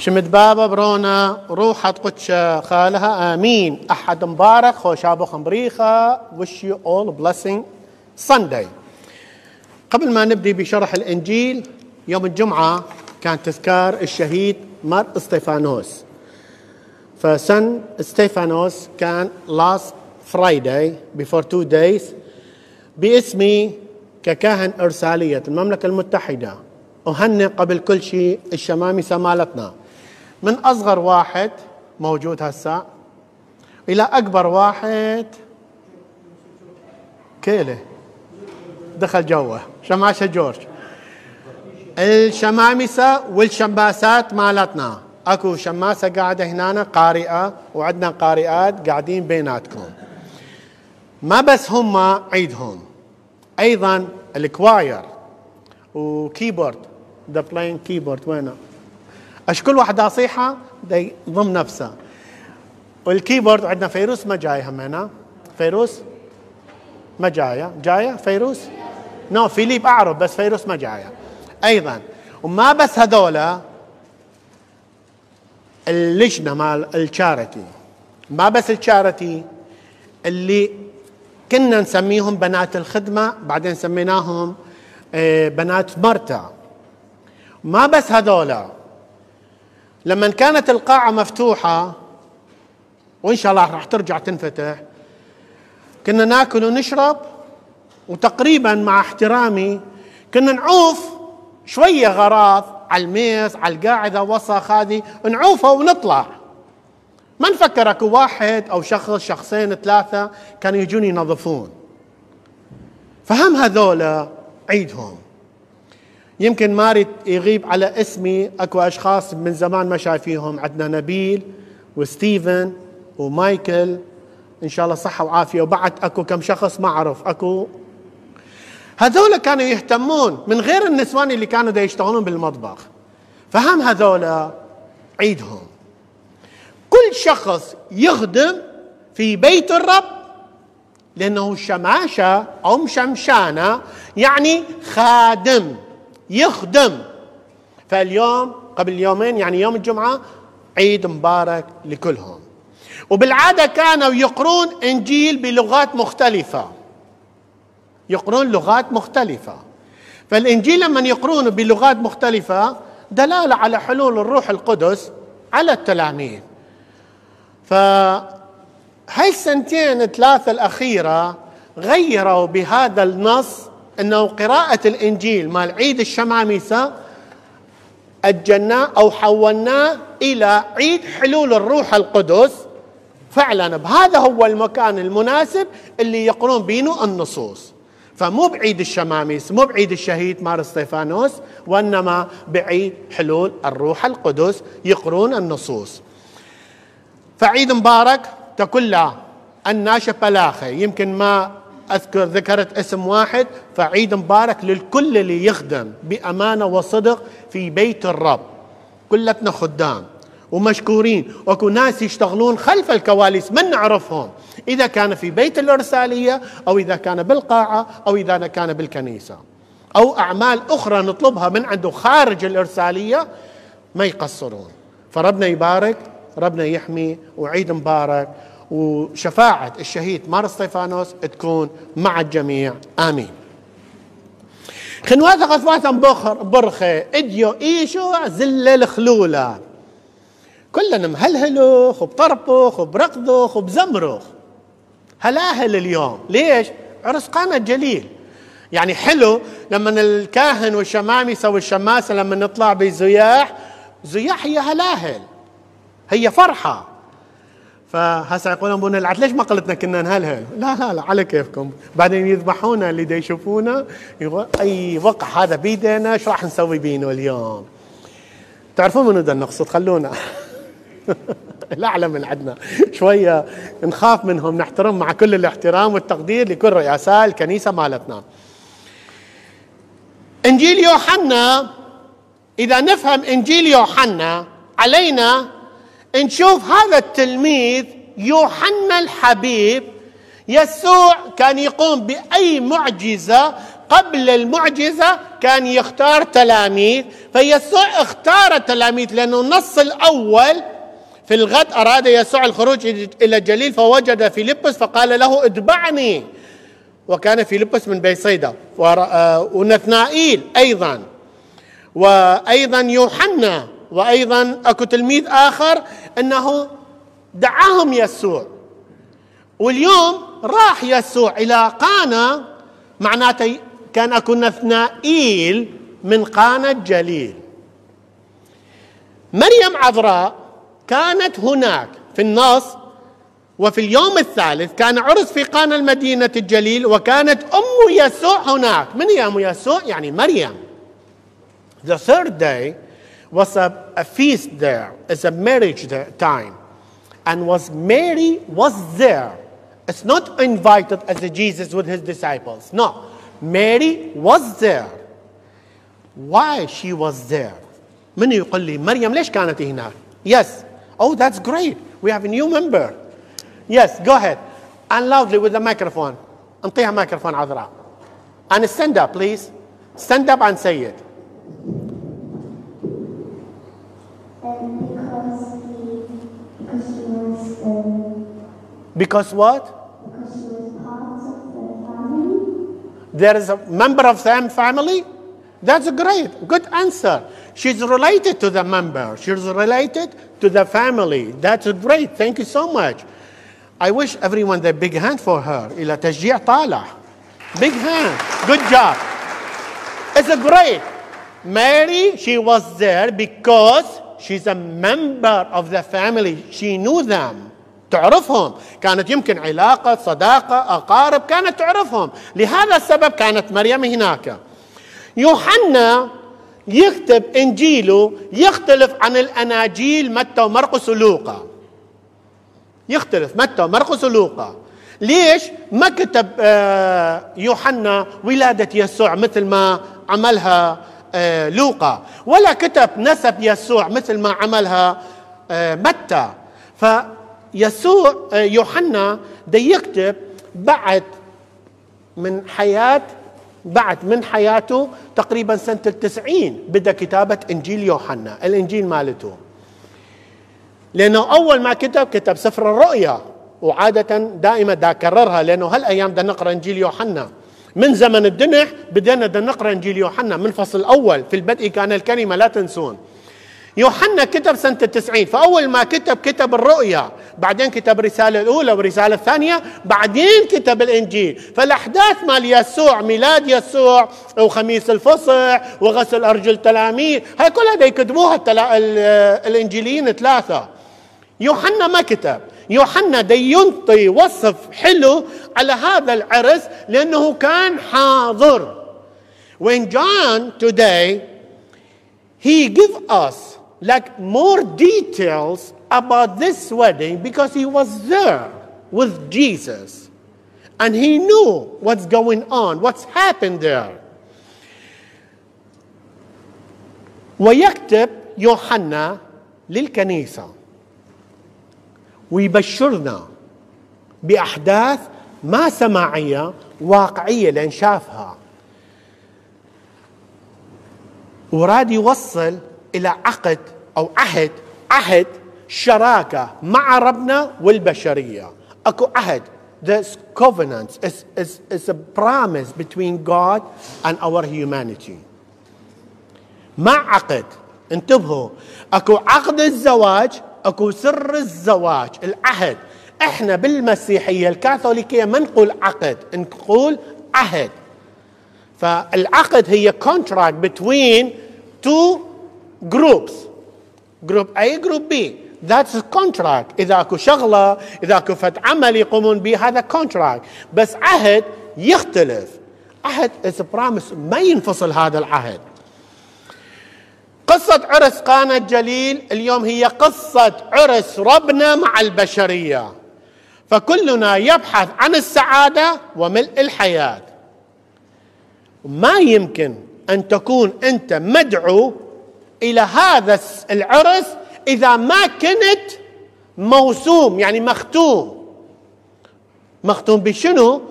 شمد بابا برونا روحة قدش خالها. آمين. أحد مبارك. خوشابو خمبريخة wish you all blessing Sunday. قبل ما نبدي بشرح الإنجيل يوم الجمعة كان تذكار الشهيد مار إستيفانوس. فسن إستيفانوس كان last Friday before two days باسمي ككاهن إرسالية المملكة المتحدة. أهنئ قبل كل شيء الشمامسة مالتنا من أصغر واحد موجود هسا إلى أكبر واحد كيله دخل جوه. شماشة جورج. الشمامسة والشماسات مالتنا. أكو شماسة قاعدة هنا قارئة وعندنا قارئات قاعدين بيناتكم. ما بس هم عيدهم أيضا الكواير وكيبورد ذا بلاين كيبورد وينه؟ اش كل واحد اصيحه ضم نفسه والكيبورد عندنا فيروس ما جاي همنا فيروس ما جاية. جاية فيروس؟ نو فيليب أعرف بس فيروس ما جاية. أيضا وما بس هذولا اللجنة مال الشارتي. ما بس الشارتي اللي كنا نسميهم بنات الخدمة بعدين سميناهم آه، بنات مرتع ما بس هذولا لما كانت القاعة مفتوحة وإن شاء الله راح ترجع تنفتح كنا ناكل ونشرب وتقريبا مع احترامي كنا نعوف شوية غراض على الميز على القاعدة وسخ هذه نعوفها ونطلع. ما نفكر أكو واحد أو شخص شخصين ثلاثة كانوا يجون ينظفون. فهم هذولا عيدهم. يمكن ماري يغيب على اسمي أكو أشخاص من زمان ما شايفيهم عندنا نبيل وستيفن ومايكل. إن شاء الله صحة وعافية. وبعد أكو كم شخص ما أعرف. أكو هذول كانوا يهتمون من غير النسوان اللي كانوا دا يشتغلون بالمطبخ. فهم هذول عيدهم. كل شخص يخدم في بيت الرب لأنه شماشة أو مشمشانة يعني خادم. يخدم. فاليوم قبل يومين يعني يوم الجمعة عيد مبارك لكلهم. وبالعادة كانوا يقرون إنجيل بلغات مختلفة. يقرون لغات مختلفة. فالإنجيل لما يقرون بلغات مختلفة دلالة على حلول الروح القدس على التلاميذ. فهاي السنتين ثلاثة الأخيرة غيروا بهذا النص أنه قراءة الإنجيل مال عيد الشمامسة أجلناه أو حولناه إلى عيد حلول الروح القدس فعلا. بهذا هو المكان المناسب اللي يقرون بينه النصوص. فمو بعيد الشماميس مو بعيد الشهيد مار استيفانوس وإنما بعيد حلول الروح القدس يقرون النصوص. فعيد مبارك تكلا الناشا بلاخه يمكن ما أذكر ذكرت اسم واحد فعيد مبارك للكل اللي يخدم بأمانة وصدق في بيت الرب. كلتنا خدام ومشكورين. واكو ناس يشتغلون خلف الكواليس من نعرفهم؟ إذا كان في بيت الإرسالية أو إذا كان بالقاعة أو إذا كان بالكنيسة. أو أعمال أخرى نطلبها من عنده خارج الإرسالية ما يقصرون. فربنا يبارك ربنا يحمي وعيد مبارك. وشفاعة الشهيد مار ستيفانوس تكون مع الجميع. آمين. خنواتا غثواتا بخر برخة. إديو إيشو زلة الخلولة. كلنا مهلهلوخ وبطربخ وبرقدخ وبزمرخ هلاهل اليوم. ليش؟ عرس قانا الجليل يعني حلو لما الكاهن والشمامسه والشماسه لما نطلع بزياح زياح هي هلاهل. هي فرحة. فهسه يقولون ابونا العت ليش ما قلتنا كنا نهلهل؟ لا لا لا على كيفكم، بعدين يذبحونا اللي دا يشوفونا أي وقع هذا بيدنا إيش راح نسوي بينه اليوم؟ تعرفون منو دا نقصد خلونا الأعلى من عندنا شوية نخاف منهم نحترم مع كل الاحترام والتقدير لكل رؤساء الكنيسة مالتنا. إنجيل يوحنا إذا نفهم إنجيل يوحنا علينا نشوف هذا التلميذ يوحنا الحبيب يسوع كان يقوم بأي معجزة قبل المعجزة كان يختار تلاميذ فيسوع اختار التلاميذ لأنه النص الأول في الغد أراد يسوع الخروج إلى الجليل فوجد فيلبس فقال له اتبعني. وكان فيلبس من بيصيدا ونثنائيل أيضا. وأيضا يوحنا وأيضا أكو تلميذ آخر أنه دعاهم يسوع. واليوم راح يسوع إلى قانا معناته كان أكو نثنائيل من قانا الجليل. مريم عذراء كانت هناك في النص وفي اليوم الثالث كان عرس في قانا المدينة الجليل وكانت أم يسوع هناك. من هي أم يسوع؟ يعني مريم. The third day was a, a feast there, it's a marriage time. And was Mary was there. It's not invited as a Jesus with his disciples. No. Mary was there. Why she was there? من يقول لي مريم ليش كانت هناك؟ Yes. Oh, that's great. We have a new member. Yes, go ahead. And loudly with the microphone. انطيها ميكروفون عذراء. And stand up, please. Stand up and say it. Because what? Because she was part of the family. There is a member of the family? That's great. Good answer. She's related to the member. She's related to the family. That's great. Thank you so much. I wish everyone a big hand for her. إلى تشجيع طالع. Big hand. Good job. It's a great. Mary, she was there because she's a member of the family. She knew them. تعرفهم. كانت يمكن علاقة صداقة أقارب كانت تعرفهم. لهذا السبب كانت مريم هناك. يوحنا يكتب إنجيله يختلف عن الأناجيل متى ومرقس ولوقا يختلف متى ومرقس ولوقا ليش؟ ما كتب آه، يوحنا ولادة يسوع مثل ما عملها آه، لوقا. ولا كتب نسب يسوع مثل ما عملها آه، متى. فيسوع يوحنا دا يكتب بعد من حياة بعد من حياته تقريبا سنة التسعين بدأ كتابة إنجيل يوحنا الإنجيل مالته. لأنه أول ما كتب كتب سفر الرؤيا وعادة دائما دا كررها لأنه هالأيام دا نقرأ إنجيل يوحنا. من زمن الدنح بدينا دا نقرأ إنجيل يوحنا من الفصل الأول. في البدء كان الكلمة لا تنسون. يوحنا كتب سنة التسعين فأول ما كتب كتب الرؤيا بعدين كتب الرسالة الأولى والرسالة الثانية بعدين كتب الإنجيل. فالأحداث مال يسوع ميلاد يسوع وخميس الفصح وغسل أرجل تلاميذ هاي كلها دا يكتبوها التلا... الإنجيليين ثلاثة. يوحنا ما كتب. يوحنا دا ينطي وصف حلو على هذا العرس لأنه كان حاضر. When John today he give us like more details about this wedding because he was there with Jesus and he knew what's going on, what's happened there. ويكتب يوحنا للكنيسة ويبشرنا بأحداث ما سماعية واقعية لأن شافها وراد يوصل إلى عقد أو عهد عهد شراكة مع ربنا والبشرية. أكو عهد. This covenant is, is, is a promise between God and our humanity. ما عقد. انتبهوا. أكو عقد الزواج أكو سر الزواج العهد. إحنا بالمسيحية الكاثوليكية ما نقول عقد نقول عهد. فالعقد هي contract between two groups. group A group That's a contract. إذا أكو شغلة إذا أكو فد عمل يقومون به هذا contract. بس عهد يختلف. عهد a promise. ما ينفصل هذا العهد. قصة عرس قانا الجليل اليوم هي قصة عرس ربنا مع البشرية. فكلنا يبحث عن السعادة وملء الحياة. ما يمكن أن تكون أنت مدعو إلى هذا العرس إذا ما كنت موسوم يعني مختوم. مختوم بشنو؟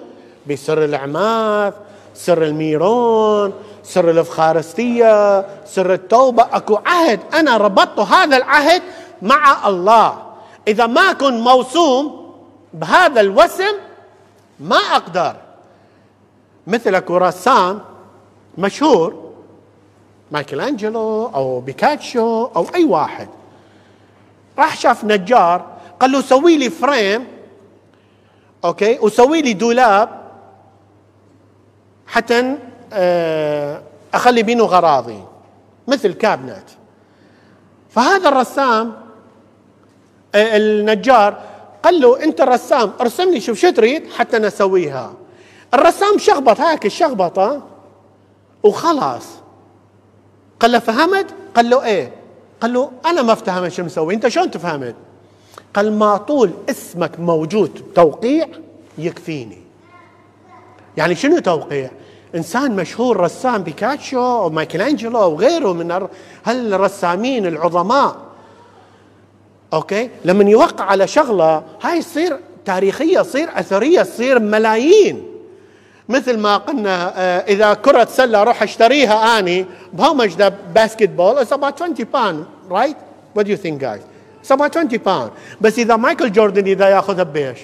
بسر العماث سر الميرون سر الإفخارستية سر التوبة. أكو عهد أنا ربطت هذا العهد مع الله. إذا ما كن موسوم بهذا الوسم ما أقدر. مثل أكو رسام مشهور مايكل انجلو أو بيكاسو أو أي واحد. راح شاف نجار قال له سوي لي frame okay وسوي لي دولاب حتى آه، أخلي بينه غراضي مثل كابنت. فهذا الرسام آه، النجار قال له أنت الرسام ارسم لي شوف شو تريد حتى نسويها الرسام شخبط هيك الشخبطه وخلاص. قال له فهمت؟ قال له إيه؟ قال له أنا ما افتهمت شو مسوي أنت شلون تفهمت؟ قال ما طول اسمك موجود توقيع يكفيني يعني شنو توقيع؟ إنسان مشهور رسام بيكاسو أو مايكل أنجلو أو غيره من هالرسامين العظماء okay لما يوقع على شغلة هاي تصير تاريخية تصير أثرية تصير ملايين مثل ما قلنا آه، اذا كرة سلة أروح اشتريها اني how much the basketball it's about 20 pound right what do you think guys it's about 20 pound بس اذا مايكل جوردن اذا ياخذها بيش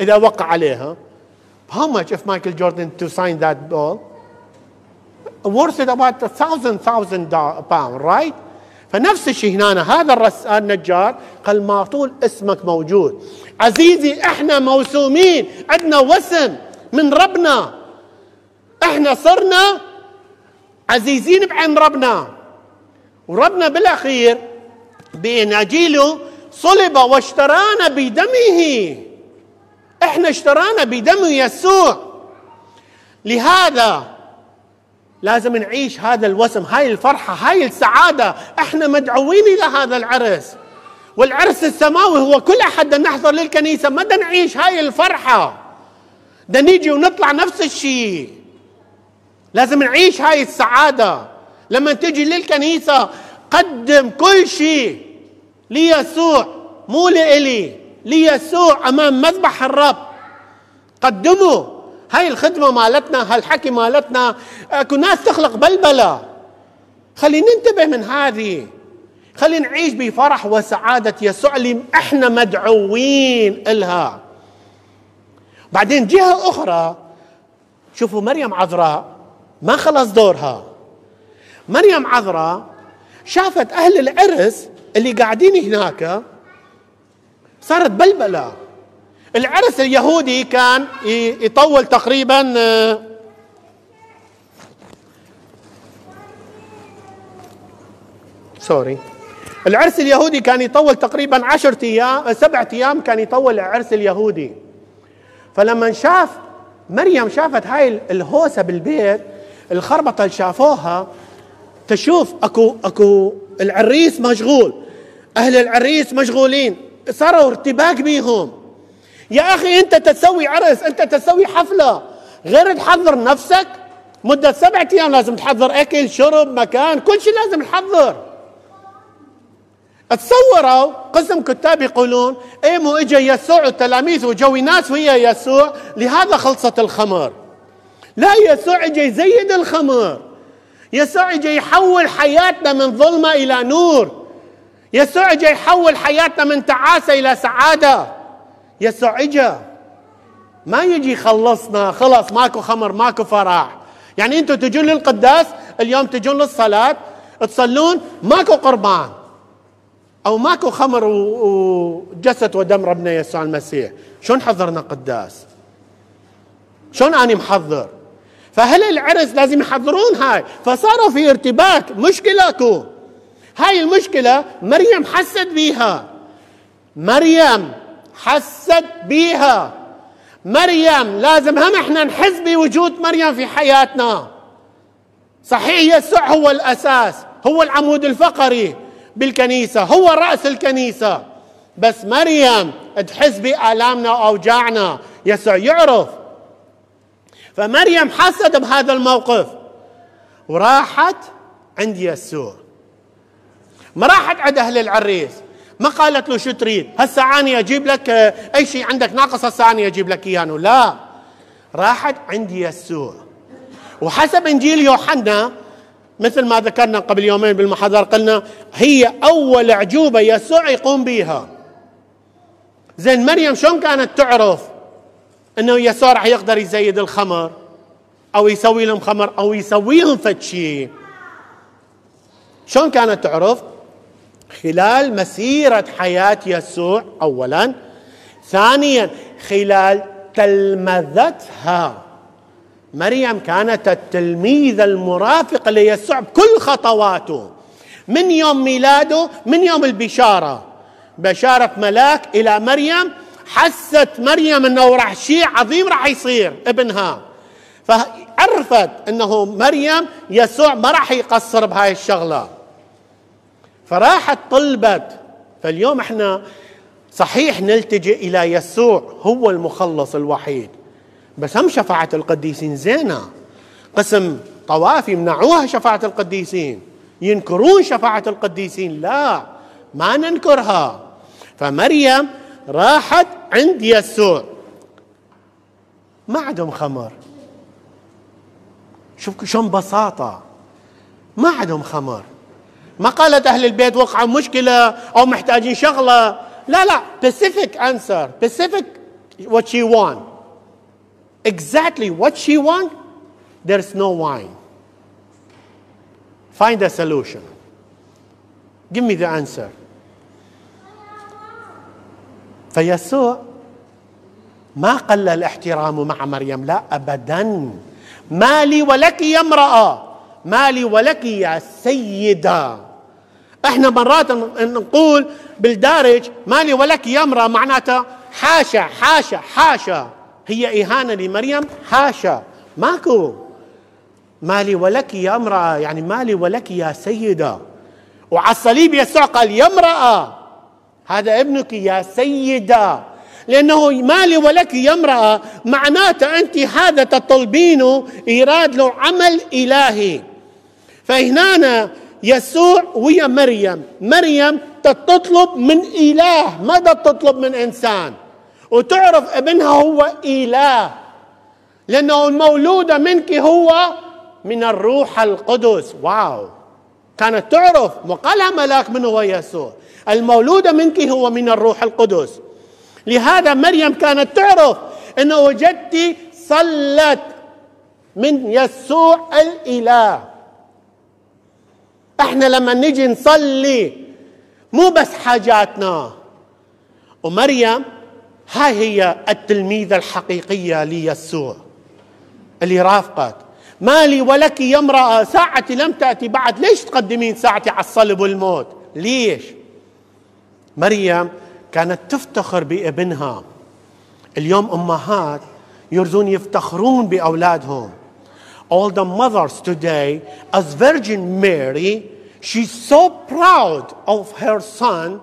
اذا وقع عليها how much if Michael Jordan to sign that ball worth it about a thousand thousand pound right فنفس الشيء هنا هذا الرسام النجار قال ما طول اسمك موجود عزيزي إحنا موسومين عندنا وسم من ربنا. إحنا صرنا عزيزين بعين ربنا. وربنا بالأخير باناجيله صلب واشترانا بدمه. إحنا اشترانا بدم يسوع. لهذا لازم نعيش هذا الوسم هاي الفرحة هاي السعادة. إحنا مدعوين إلى هذا العرس. والعرس السماوي هو كل أحد نحضر للكنيسة. ما نعيش؟ هاي الفرحة. ده نيجي ونطلع نفس الشيء. لازم نعيش هاي السعادة. لما تجي للكنيسة قدم كل شيء. ليسوع مو لإلي. ليسوع أمام مذبح الرب. قدموا. هاي الخدمة مالتنا هالحكي مالتنا. أكو ناس تخلق بلبلة. خلينا ننتبه من هذه. خلينا نعيش بفرح وسعادة يسوع اللي إحنا مدعوين إلها. بعدين جهة أخرى. شوفوا مريم عذراء ما خلص دورها. مريم عذراء شافت أهل العرس اللي قاعدين هناك صارت بلبلة. العرس اليهودي كان يطول تقريبا سوري. العرس اليهودي كان يطول تقريبا عشرة أيام سبعة أيام كان يطول العرس اليهودي. فلما شاف مريم شافت هاي الهوسة بالبيت الخربطة اللي شافوها تشوف أكو أكو العريس مشغول. أهل العريس مشغولين. صاروا ارتباك بيهم. يا أخي أنت تسوي عرس أنت تسوي حفلة. غير تحضر نفسك مدة سبعة أيام لازم تحضر أكل شرب مكان كل شيء لازم تحضر. تصوروا قسم كتاب يقولون إيه مو اجى يسوع والتلاميذ وجوي ناس ويا يسوع لهذا خلصت الخمر. لا يسوع اجى يزيد الخمر. يسوع اجى يحول حياتنا من ظلمة إلى نور. يسوع اجى يحول حياتنا من تعاسة إلى سعادة. يسوع اجى ما يجي يخلصنا خلص ماكو خمر ماكو فرح. يعني أنتم تجون للقداس اليوم تجون للصلاة تصلون ماكو قربان. أو ماكو خمر وجسد ودم ربنا يسوع المسيح. شلون حضرنا قداس؟ شلون أني محضر؟ فهل العرس لازم يحضرون هاي؟ فصاروا في ارتباك. مشكلة أكو. هاي المشكلة مريم حست بيها. مريم حست بيها. مريم لازم هم إحنا نحس بوجود مريم في حياتنا. صحيح يسوع هو الأساس هو العمود الفقري. بالكنيسة هو رأس الكنيسة. بس مريم تحس بآلامنا وأوجاعنا يسوع يعرف. فمريم حست بهذا الموقف. وراحت عند يسوع. ما راحت عند أهل العريس. ما قالت له شو تريد. هسه اني أجيب لك أي شيء عندك ناقص هسه اني أجيب لك إياه. لا. راحت عند يسوع. وحسب إنجيل يوحنا مثل ما ذكرنا قبل يومين بالمحاضرة قلنا هي أول عجوبه يسوع يقوم بها. زين مريم شلون كانت تعرف إنه يسوع راح يقدر يزيد الخمر أو يسوي لهم خمر أو يسوي لهم فد شيء شلون كانت تعرف؟ خلال مسيرة حياة يسوع اولا. ثانيا خلال تلمذتها. مريم كانت التلميذ المرافق ليسوع بكل خطواته. من يوم ميلاده من يوم البشارة. بشارة ملاك إلى مريم حست مريم إنه راح شيء عظيم راح يصير ابنها. فعرفت إنه مريم يسوع ما راح يقصر بهاي الشغلة. فراحت طلبت. فاليوم إحنا صحيح نلتجئ إلى يسوع هو المخلص الوحيد. بس هم شفاعة القديسين زينة. قسم طوافي يمنعوها شفاعة القديسين. ينكرون شفاعة القديسين. لا ما ننكرها. فمريم راحت عند يسوع. ما عندهم خمر. شوف شلون بساطة. ما عندهم خمر. ما قالت أهل البيت وقعوا مشكلة أو محتاجين شغلة. لا لا specific answer. Specific what she want. Exactly what she want there's no wine. Find a solution. Give me the answer. فيسوع ما قل الاحترام مع مريم؟ لا ابدا. ما لي ولك يا امرأة. ما لي ولك يا سيدة. إحنا مرات نقول بالدارج ما لي ولك يا امرأة معناته حاشا حاشا حاشا. هي إهانة لمريم؟ حاشا. ماكو. ما لي ولك يا امرأة يعني ما لي ولك يا سيدة. وعلى الصليب يسوع قال يا امرأة. هذا ابنك يا سيدة. لأنه مالي ولك يا امرأة معناته أنت هذا تطلبينه إيراد له عمل إلهي. فهنا يسوع ويا مريم. مريم تطلب من إله ما تطلب من إنسان؟ وتعرف ابنها هو إله. لأنه المولوده منك هو من الروح القدس. واو. كانت تعرف. وقالها ملاك من هو يسوع. المولودة منك هو من الروح القدس. لهذا مريم كانت تعرف أن وجدتي صلت من يسوع الإله. إحنا لما نجي نصلي مو بس حاجاتنا. ومريم هاي هي التلميذة الحقيقية ليسوع اللي رافقت مالي ولك يا امرأة ساعتي لم تأتي بعد ليش تقدمين ساعتي على الصلب والموت؟ ليش؟ مريم كانت تفتخر بابنها. اليوم أمهات يرزون يفتخرون بأولادهم. All the mothers today as virgin mary she's so proud of her son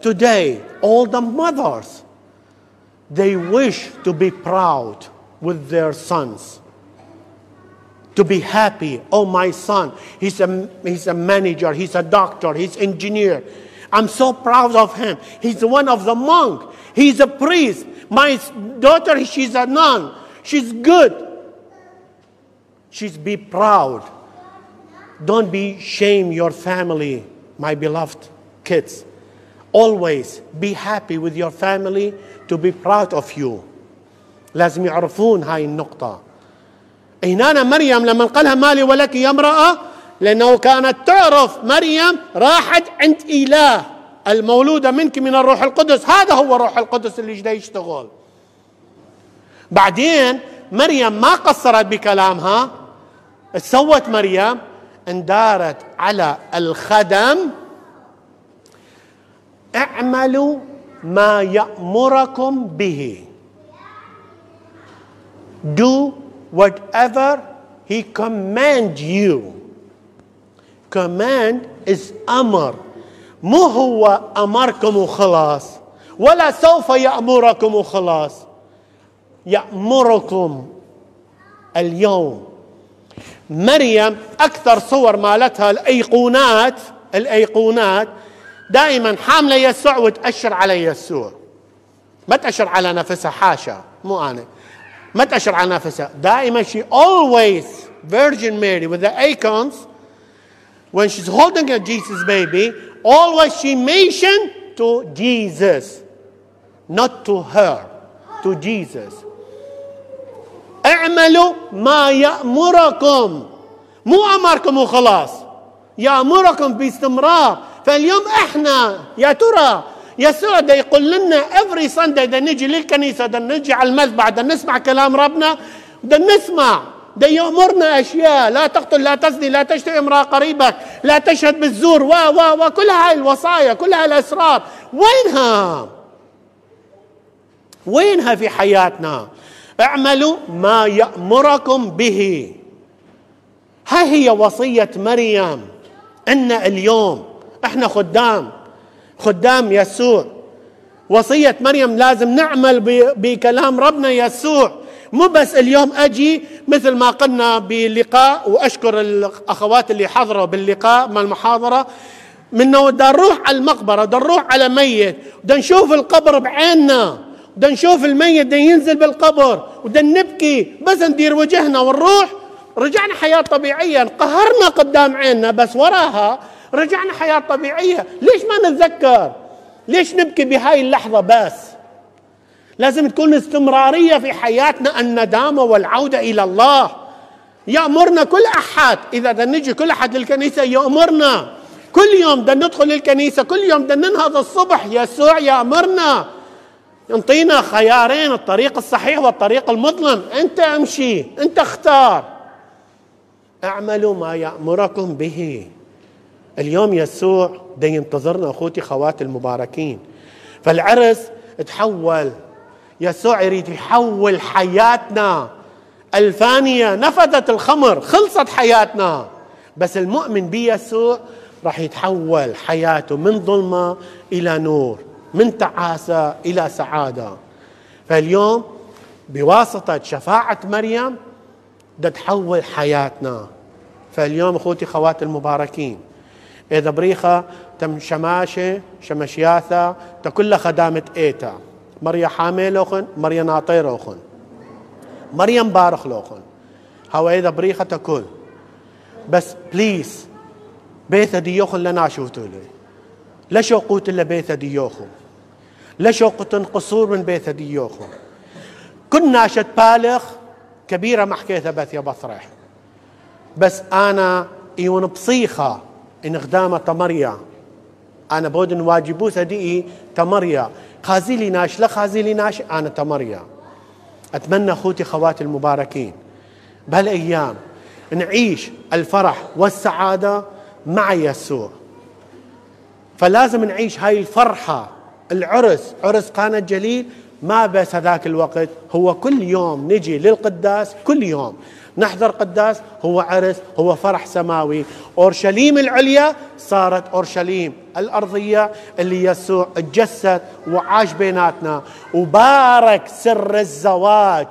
today. All the mothers they wish to be proud with their sons to be happy oh my son he's a, he's a manager he's a doctor he's engineer I'm so proud of him. He's one of the monk. He's a priest. My daughter, she's a nun. She's good. She's be proud. Don't be shame your family, my beloved kids. Always be happy with your family to be proud of you. لازم يعرفون هاي النقطة. هنا مريم لما قالها مالي ولك يا امرأة لأنه كانت تعرف مريم راحت عند إله المولودة منك من الروح القدس هذا هو الروح القدس اللي جاي يشتغل بعدين مريم ما قصرت بكلامها سوت مريم اندارت على الخدم اعملوا ما يأمركم به. Do whatever he command you. Command is أمر مو هو امركم وخلاص ولا سوف يامركم وخلاص يامركم اليوم مريم أكثر صور مالتها الايقونات الايقونات دائما حاملة يسوع وتأشر على يسوع. ما تأشر على نفسها حاشا مو أنا. ما تأشر على نفسها. دائما she always Virgin Mary with the icons, when she's holding a Jesus baby, always she mentioned to Jesus, not to her, to Jesus. اعملوا ما يأمركم. مو أمركم وخلاص. يأمركم باستمرار. فاليوم إحنا يا ترى يسوع ده يقول لنا افري ساندي ده نجي للكنيسة ده نجي على المذبح ده نسمع كلام ربنا ده نسمع ده يأمرنا أشياء لا تقتل لا تزني لا تشتري امرأة قريبك لا تشهد بالزور و و و كل هاي الوصايا كل هاي الأسرار. وينها؟ وينها في حياتنا؟ اعملوا ما يأمركم به. ها هي وصية مريم. إن اليوم إحنا خدام خدام يسوع. وصية مريم لازم نعمل بكلام ربنا يسوع. مو بس اليوم أجي مثل ما قلنا بلقاء وأشكر الأخوات اللي حضروا باللقاء مع المحاضرة. من بدنا نروح على المقبرة بدنا نروح على ميت. بدنا نشوف القبر بعيننا. بدنا نشوف الميت بدنا ينزل بالقبر بدنا نبكي بس ندير وجهنا. ونروح رجعنا حياة طبيعية انقهرنا قدام عيننا بس وراها رجعنا حياة طبيعية. ليش ما نتذكر؟ ليش نبكي بهاي اللحظة بس؟ لازم تكون استمرارية في حياتنا الندامة والعودة إلى الله. يأمرنا كل أحد. إذا بدنا نجي كل أحد للكنيسة يأمرنا. كل يوم بدنا ندخل للكنيسة كل يوم بدنا ننهض الصبح. يسوع يأمرنا. ينطينا خيارين الطريق الصحيح والطريق المظلم أنت أمشي أنت اختار. اعملوا ما يأمركم به. اليوم يسوع ده ينتظرنا أخوتي خواتي المباركين. فالعرس تحول يسوع يريد يحول حياتنا. الفانية نفذت الخمر خلصت حياتنا. بس المؤمن بيسوع راح يتحول حياته من ظلمة إلى نور من تعاسة إلى سعادة. فاليوم بواسطة شفاعة مريم بدها تحول حياتنا. فاليوم أخوتي خواتي المباركين إذا بريخة تم شماشة شمشياثا تكل خدامة إيتا. مريا حامل لوخن مريا ناطير لوخن. مريم بارخ لوخن. هاو إذا بريخة تكل بس بليز بيثا ديوخن لنا شوتوا لي لا شوقوت إلا بيثا ديوخن لا شوقة قصور من بيثا ديوخن كنا شت بالغ كبيرة ما حكيتها بث يا بطرح بس أنا إيون بصيخة. إن خدامة تمريا. أنا بودن واجبو سديئي تمريا. خازيلي ناش لا خازيلي ناش أنا تمريا. أتمنى أخوتي خواتي المباركين. بهالأيام نعيش الفرح والسعادة مع يسوع. فلازم نعيش هاي الفرحة العرس. عرس قانا الجليل ما بس هذاك الوقت هو كل يوم نجي للقداس كل يوم. نحضر قداس هو عرس هو فرح سماوي. أورشليم العليا صارت أورشليم الأرضية اللي يسوع تجسد وعاش بيناتنا. وبارك سر الزواج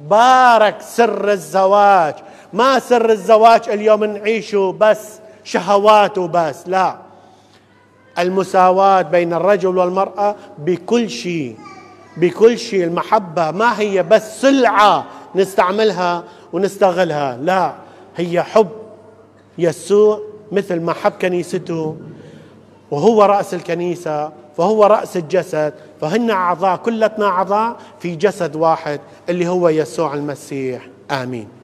بارك سر الزواج. ما سر الزواج اليوم نعيشه بس شهوات وبس لا. المساواة بين الرجل والمرأة بكل شيء بكل شيء. المحبة ما هي بس سلعة نستعملها ونستغلها. لا هي حب يسوع مثل ما حب كنيسته وهو رأس الكنيسة فهو رأس الجسد فهن أعضاء كلتنا أعضاء في جسد واحد اللي هو يسوع المسيح. آمين.